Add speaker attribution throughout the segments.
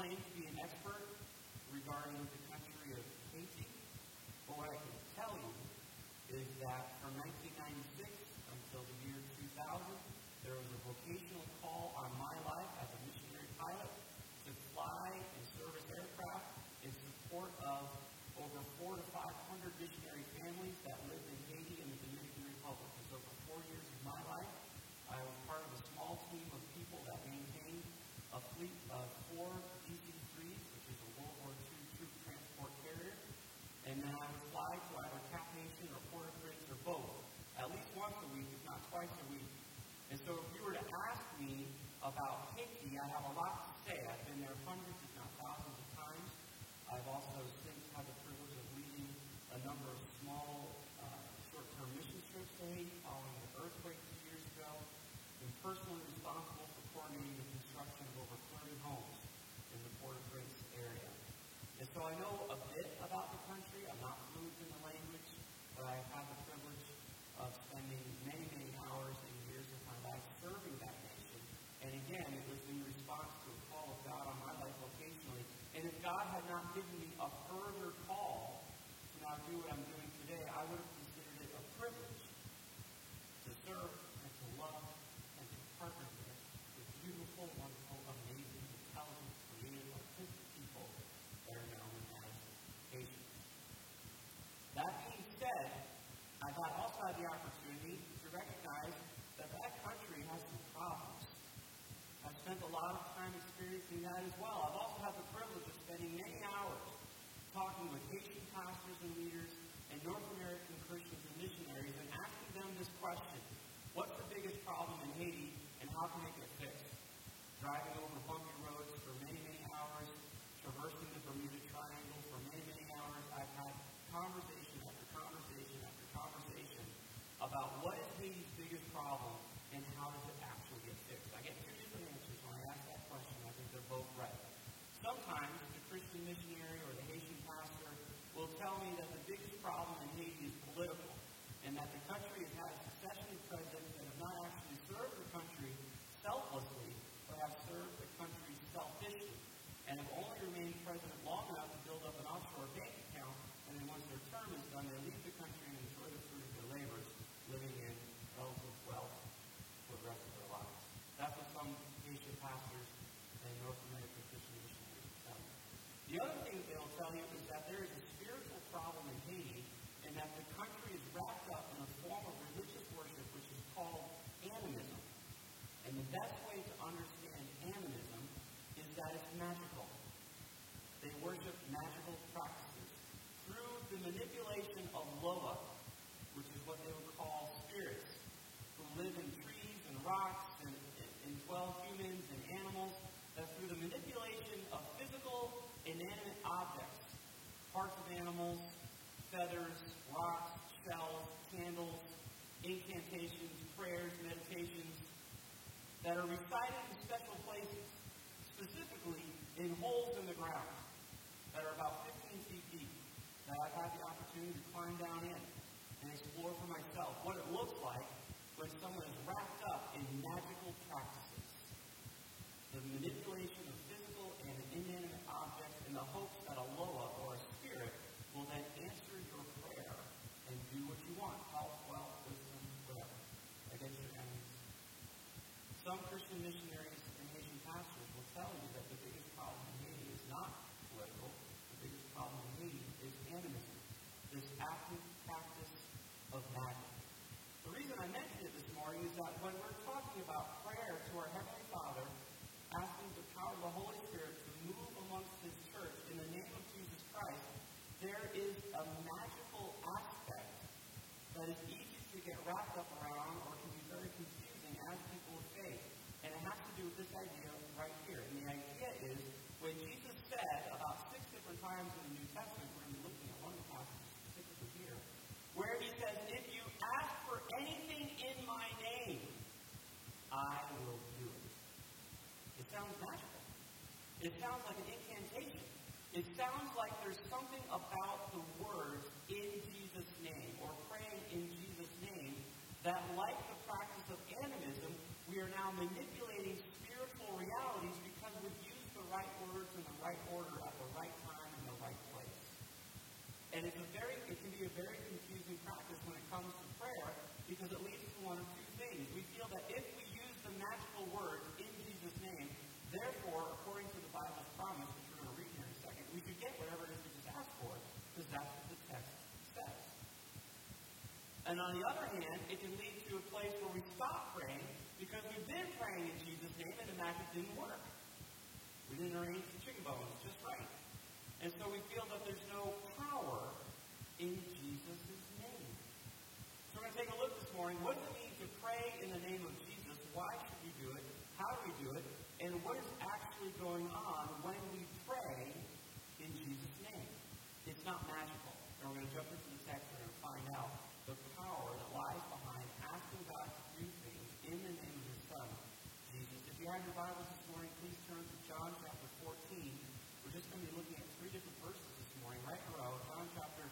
Speaker 1: claim to be an expert regarding the country of Haiti, but what I can tell you is that from 1996 until the year 2000, there was a vocational call on my life as a missionary pilot to fly and service aircraft in support of over four to 500 missionary families that lived in Haiti and the Dominican Republic. And so for four years of my life, I was part of a small team of people that maintained a fleet of four DC-3s, which is a World War II troop transport carrier. And then I would fly to either Cap Haitien or Port-au-Prince or both, at least once a week, if not twice a week. And so if you were to ask me about Haiti, I have a lot to say. I've been there hundreds, if not thousands of times. I've also since had the privilege of leading a number of small uh, short-term mission trips to Haiti following an earthquake two years ago. Been personally responsible for coordinating the construction of over 30 homes in the Port-au-Prince area. And so I know a bit about the country. I'm not fluent in the language, but I've had the privilege of spending many, many hours and years of my life serving that nation. And again, it was in response to a call of God on my life vocationally. And if God had not given me a further call to now do what I'm doing today, I would have considered it a privilege to serve and to love and to partner with the beautiful, wonderful, amazing, intelligent, creative, artistic people that are known as Haitians. That being said, I've had- also had the opportunity to recognize that that country has some problems. I've spent a lot of time experiencing that as well. I've also had the privilege of spending many hours talking with Haitian pastors and leaders and North American Christians and missionaries and asking them this question What's the biggest problem in Haiti and how can it get fixed? Driving over bumpy roads for many, many hours, traversing the Bermuda Triangle for many, many hours. I've had conversation after conversation after conversation about what is Haiti's biggest problem and how does it actually get fixed. I get two different answers when I ask that question. I think they're both right. Sometimes the Christian missionary or the Haitian pastor will tell me that the biggest problem in Haiti is political and that the country has had a succession of presidents that have not actually served the country selflessly, but have served the country selfishly and have only remained president long enough to build up an offshore bank account, and then once their term is done, they leave the country and enjoy the fruit of their labors, living in relative wealth for the rest of their lives. That's what some Haitian pastors and North American Christian missionaries tell you. The other thing you is that there is a spiritual problem in Haiti, and that the country is wrapped up in a form of religious worship which is called animism. And the best way to understand animism is that it's magical. They worship magical practices through the manipulation of Loa, which is what they would call spirits, who live in trees and rocks and, and 12 humans and animals, that through the manipulation of physical, inanimate objects, parts of animals, feathers, rocks, shells, candles, incantations, prayers, meditations, that are recited in special places, specifically in holes in the ground that are about 15 feet deep, that I've had the opportunity to climb down in and explore for myself what it looks like when someone is wrapped up in magical practices. The manipulation of physical and inanimate objects in the hopes that a Loa or a spirit will then answer your prayer and do what you want health, wealth, wisdom, whatever against your enemies. Some Christian missionaries and Haitian pastors will tell you that the biggest problem in Haiti is not political. The biggest problem in Haiti is animism, this active practice of magic. The reason I mention it this morning is that when we're talking about prayer to our Heavenly Father, asking the power of the Holy Spirit to move amongst His church in the name of Jesus Christ, there is a magical aspect that is easy to get wrapped up around or can be very confusing as people of faith. And it has to this idea right here. And the idea is when Jesus said about six different times in the New Testament, we're going to be looking at one of the passages specifically here, where he says, If you ask for anything in my name, I will do it. It sounds magical. It sounds like an incantation. It sounds like there's something about the words in Jesus' name or praying in Jesus' name that, like the practice of animism, we are now manipulating spiritual realities because we've used the right order at the right time in the right place. And it's a very, it can be a very confusing practice when it comes to prayer because it leads to one of two things. We feel that if we use the magical words in Jesus' name, therefore, according to the Bible's promise, which we're going to read here in a second, we should get whatever it is we just asked for because that's what the text says. And on the other hand, it can lead to a place where we stop praying because we've been praying in Jesus' name and the magic didn't work. We didn't arrange the chicken bones just right. And so we feel that there's no power in Jesus' name. So we're going to take a look this morning. What does it mean to pray in the name of Jesus? Why should we do it? How do we do it? And what is actually going on when we pray in Jesus' name? It's not magical. And we're going to jump into the text and find out the power that lies behind asking God to do things in the name of His Son, Jesus. If you have your Bibles this morning, please turn to John chapter 14. We're just going to be looking at three different verses this morning, right in a row. John chapter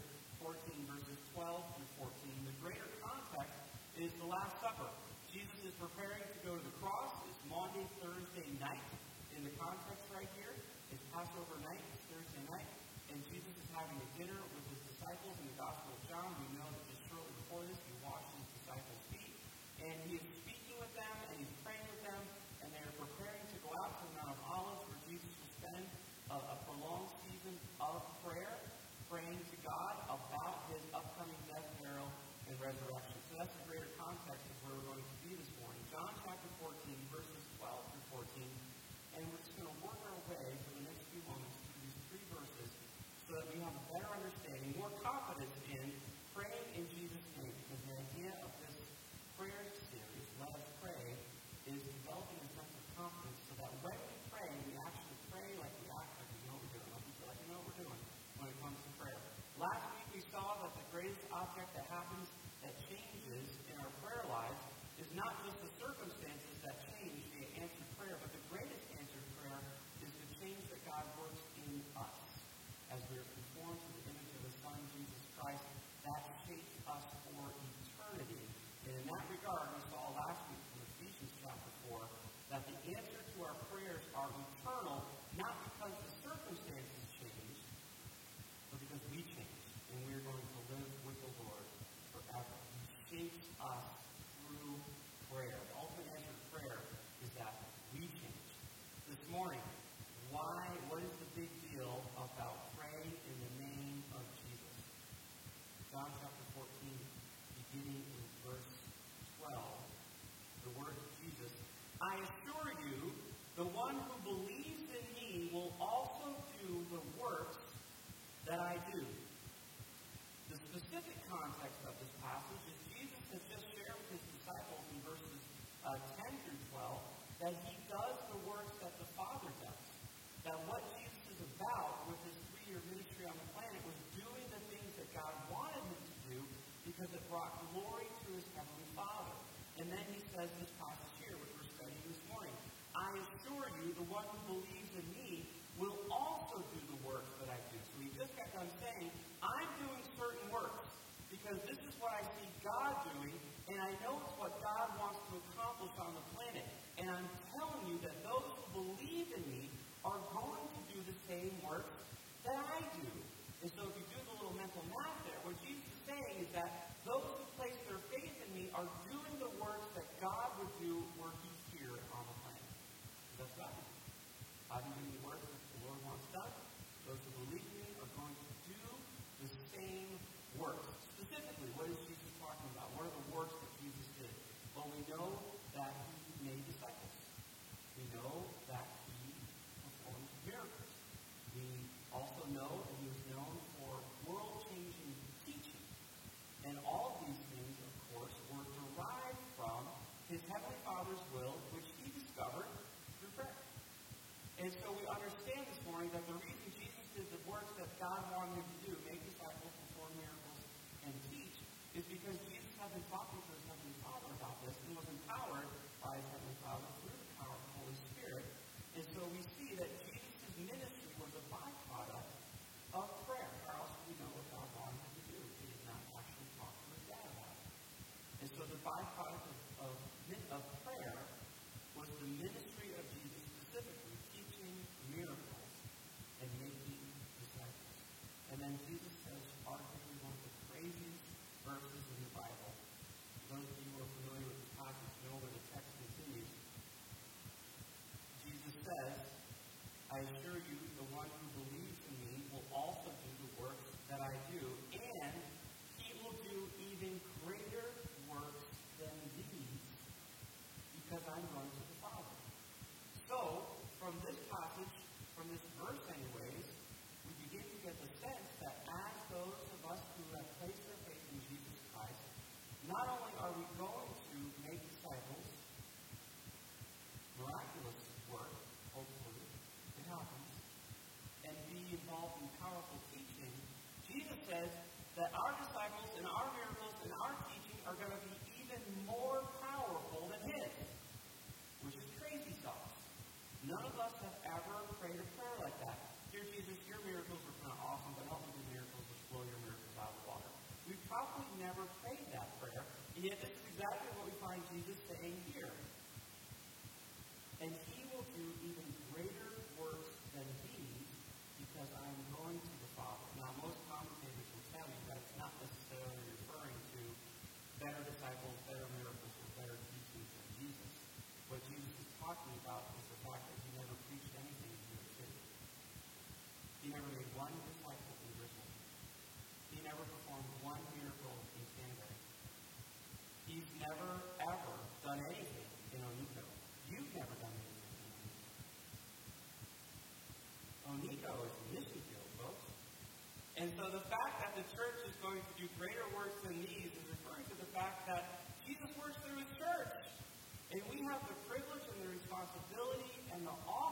Speaker 1: 14, verses 12 through 14. The greater context is the Last Supper. Jesus is preparing to go to the cross. It's Maundy, Thursday night. In the context right here, it's Passover night, Thursday night, and Jesus is having a dinner with his disciples in the Gospel of John. We know that just shortly before this, he washed his disciples' feet, and he is speaking with them, and he's praying with them, and they are preparing to go out to the Mount of Olives, where Jesus will spend a, a prolonged season of prayer, praying to God about his upcoming death, burial, and resurrection. So that's the greater context of where we're going to be this morning. John chapter 14, verses 12 through 14. And we're just going to work our way for the next few moments through these three verses so that we have a better understanding, more confidence in praying in Jesus' name. Because the idea of this prayer series, Let Us Pray, is developing a sense of confidence so that when we pray, we actually pray like we act like we know what we're doing, like we feel like we know what we're doing when it comes to prayer. Last week we saw that the greatest object that happens, that changes in our prayer lives, is not just the circumstances that change the answered prayer, but the greatest answered prayer is the change that God works in us as we are conformed to the image of His Son, Jesus Christ. That shapes us for eternity. And in that regard, we saw last week from Ephesians chapter 4 that the answer to our prayers are eternal, not because the circumstances changed, but because we changed. And we are going to live with the Lord forever. He shapes us through prayer. The ultimate answer to prayer is that we change. This morning, why, what is the big deal about praying in the name of Jesus? John chapter 14, beginning in verse 12, the words of Jesus, I assure you, the one who believes in me will also do the works that I do. The specific context of this passage is Jesus has just shared with his disciples in verses uh, 10 through 12 that he does the works that the Father does. That what Jesus is about with his three-year ministry on the planet was doing the things that God wanted him to do because it brought glory to his heavenly Father. And then he says this passage here, which we're studying this morning. I assure you, the one who believes in me will also do the works that I do. So he just got done saying, I'm doing certain works because this is what I see God doing, and I know it's what God wants to accomplish on the planet. And I'm telling you that those who believe in me are going to do the same works that I do. And so if you do the little mental math there, what Jesus is saying is that those who place their faith in me are doing the works that God would do were he here on the planet. That's what I do. I'm doing the work that the Lord wants done. Those who believe in me are going to do the same works. Specifically, what is Jesus talking about? What are the works that Jesus did? Well, we know that he made disciples. We know that he performed miracles. We also know that he was known for world-changing teaching. And all of these things, of course, were derived from his Heavenly Father's will, which he discovered through prayer. And so we understand this morning that the reason Jesus did the works that God wanted him to do, make disciples, perform miracles, and teach, is because Jesus had been talking to his This and was empowered I assure you, And so the fact that the church is going to do greater works than these is referring to the fact that Jesus works through his church. And we have the privilege and the responsibility and the honor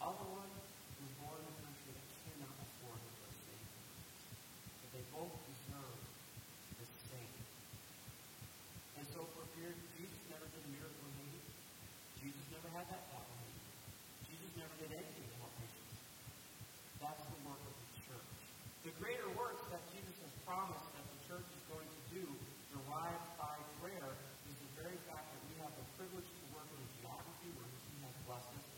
Speaker 1: Otherwise, was born in a country that cannot afford diversity. But they both deserve the same. And so for a period, Jesus never did a miracle in Haiti. Jesus never had that power in Haiti. Jesus never did anything to help Haiti. That's the work of the church. The greater works that Jesus has promised that the church is going to do derived by prayer is the very fact that we have the privilege to work in a geography where he has blessed us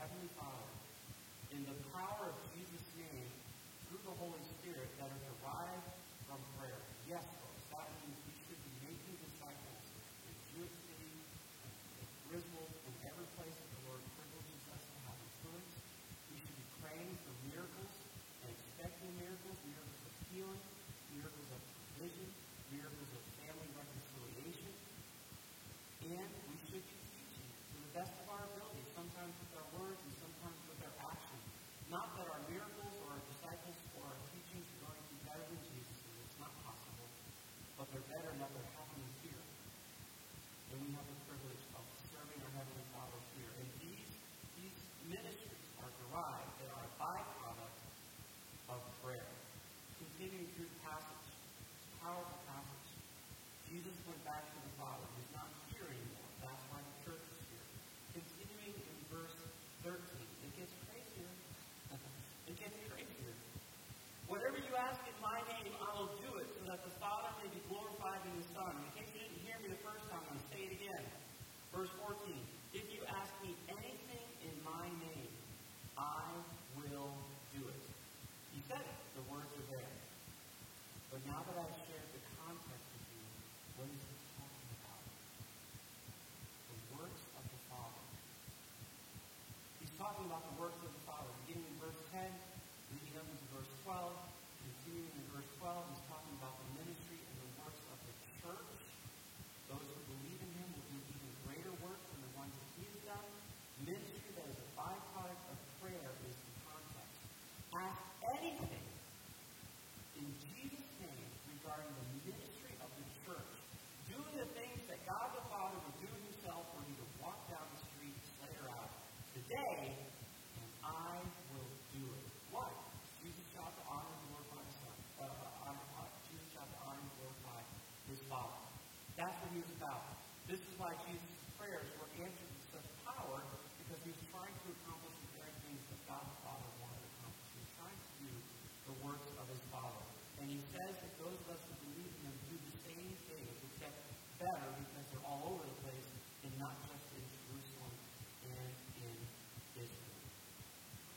Speaker 1: Heavenly Father, in the power of Jesus' name, through the Holy Spirit that is derived from prayer. Yes, folks, that means we should be making disciples in Jewett City, in Griswold, in every place that the Lord privileges us to have influence. We should be praying for miracles and expecting miracles, miracles of healing, But now that I've shared the context with you, what is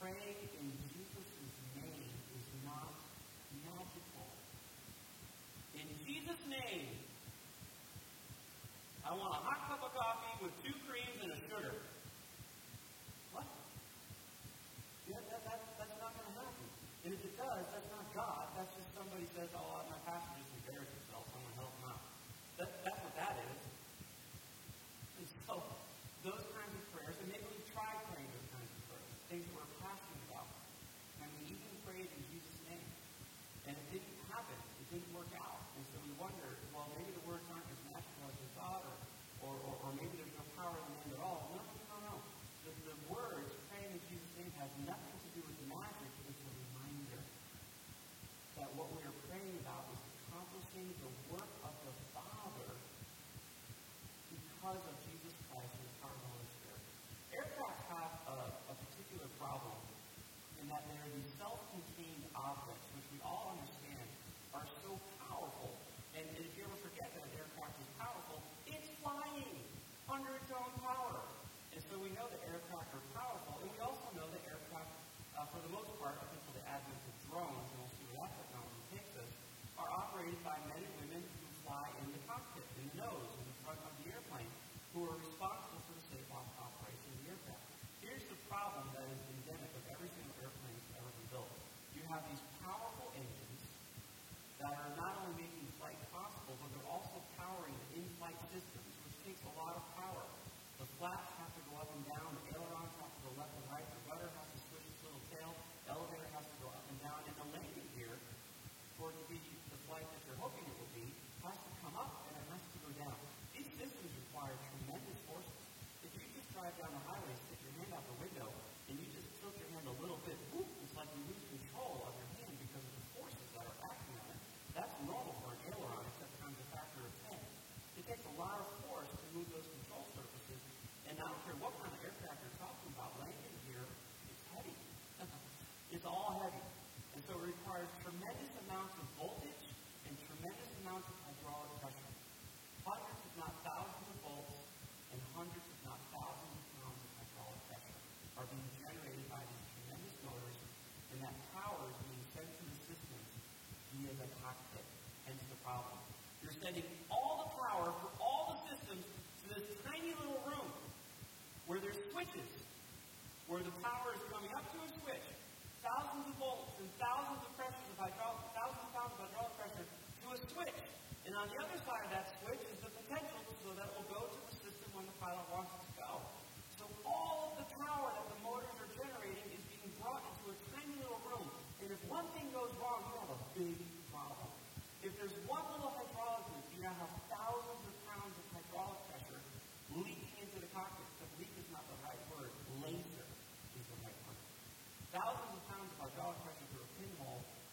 Speaker 1: pray in Jesus' name is not magical. In Jesus' name, I want a hot cup of coffee with two creams has nothing to do with magic, it is a reminder that what we are praying about is accomplishing the work of the Father because of Jesus Christ and the Holy Spirit. Aircraft have a, a particular problem in that they are these self-contained objects, which we all understand are so powerful. And, and if you ever forget that an aircraft is powerful, it's flying under its own power. And so we know that aircraft are knows Benedicto.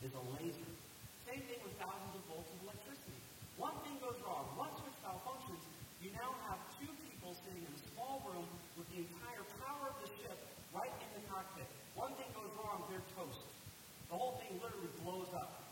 Speaker 1: is a laser. Same thing with thousands of volts of electricity. One thing goes wrong, one switch malfunctions, you now have two people sitting in a small room with the entire power of the ship right in the cockpit. One thing goes wrong, they're toast. The whole thing literally blows up.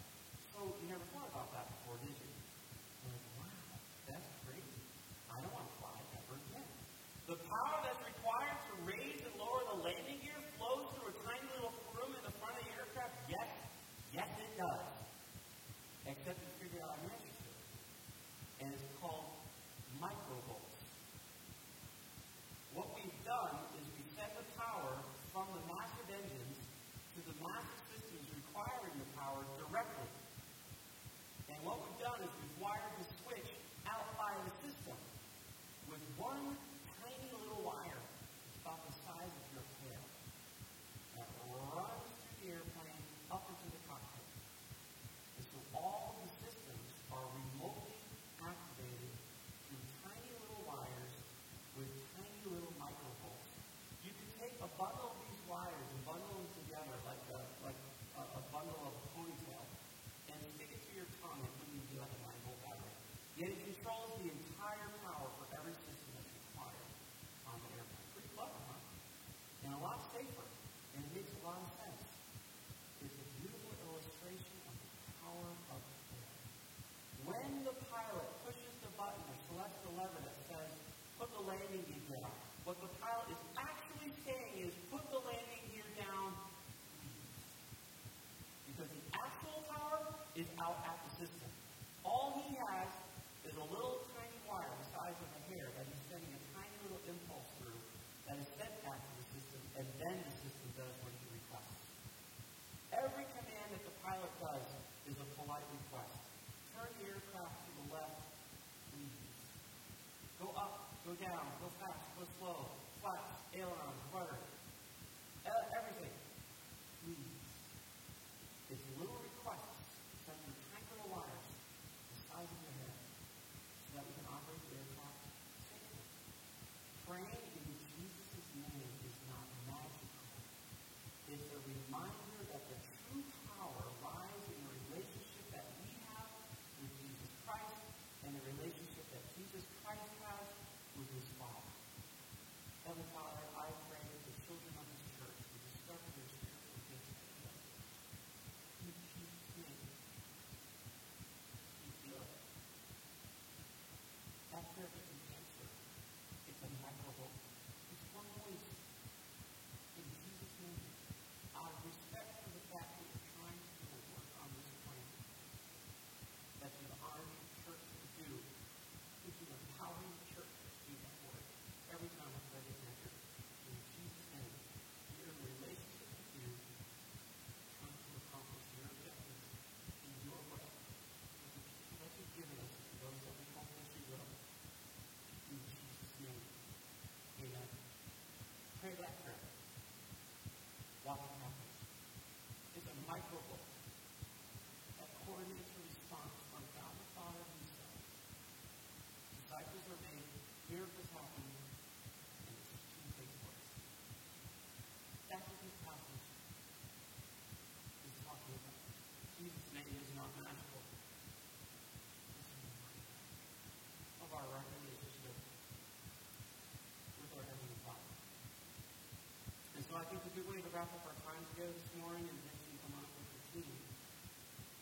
Speaker 1: go this morning and then you come up with the team.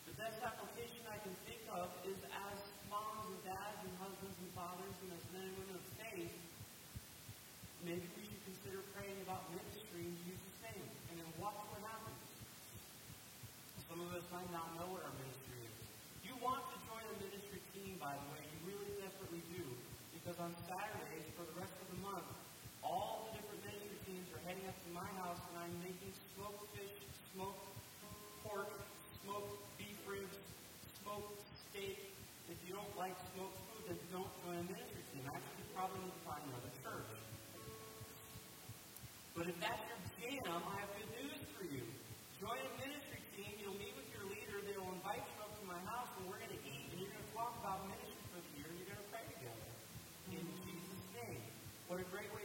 Speaker 1: The best application I can think of is as moms and dads and husbands and fathers and as men and women of faith, maybe we should consider praying about ministry to use the same, and then watch what happens. Some of us might not know what our ministry is. You want to join the ministry team, by the way. You really desperately do. Because on Saturdays, for the rest of the month, all heading up to my house, and I'm making smoked fish, smoked pork, smoked beef ribs, smoked steak. If you don't like smoked food, then don't join a ministry team. Actually, you probably need to find another church. But if that's your jam, I have good news for you. Join a ministry team. You'll meet with your leader. They will invite you up to my house, and we're going to eat, and you're going to talk about ministry for the year, and you're going to pray together. In Jesus' name. What a great way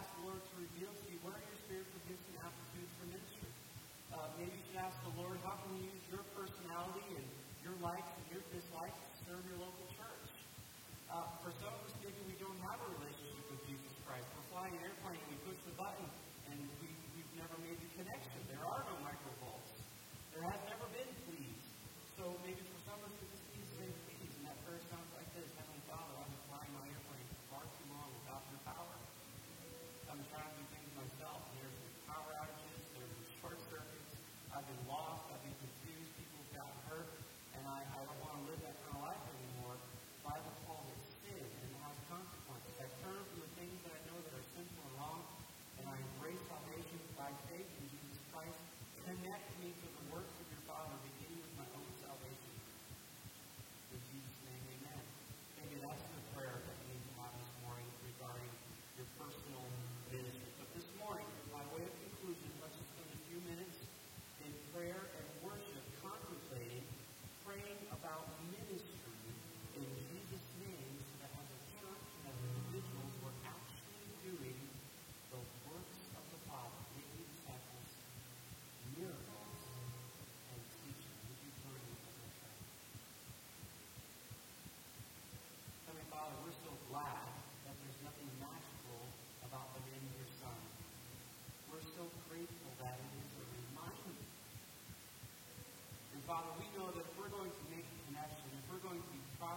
Speaker 1: ask the Lord to reveal to you where in your spiritual gifts and aptitudes for ministry. Uh, maybe you should ask the Lord, how can we use your personality and your likes and your dislikes to serve your local church? Uh, for some of us, maybe we don't have a relationship with Jesus Christ. We're flying an airplane and we push the button and we, we've never made the connection. There are no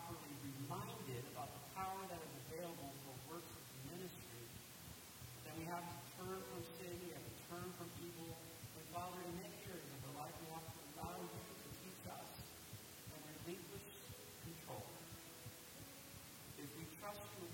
Speaker 1: properly reminded about the power that is available for works of ministry, then we have to turn from sin, we have to turn from evil. And Father, in many areas of our life, we have to allow you to teach us and relinquish control. If we trust you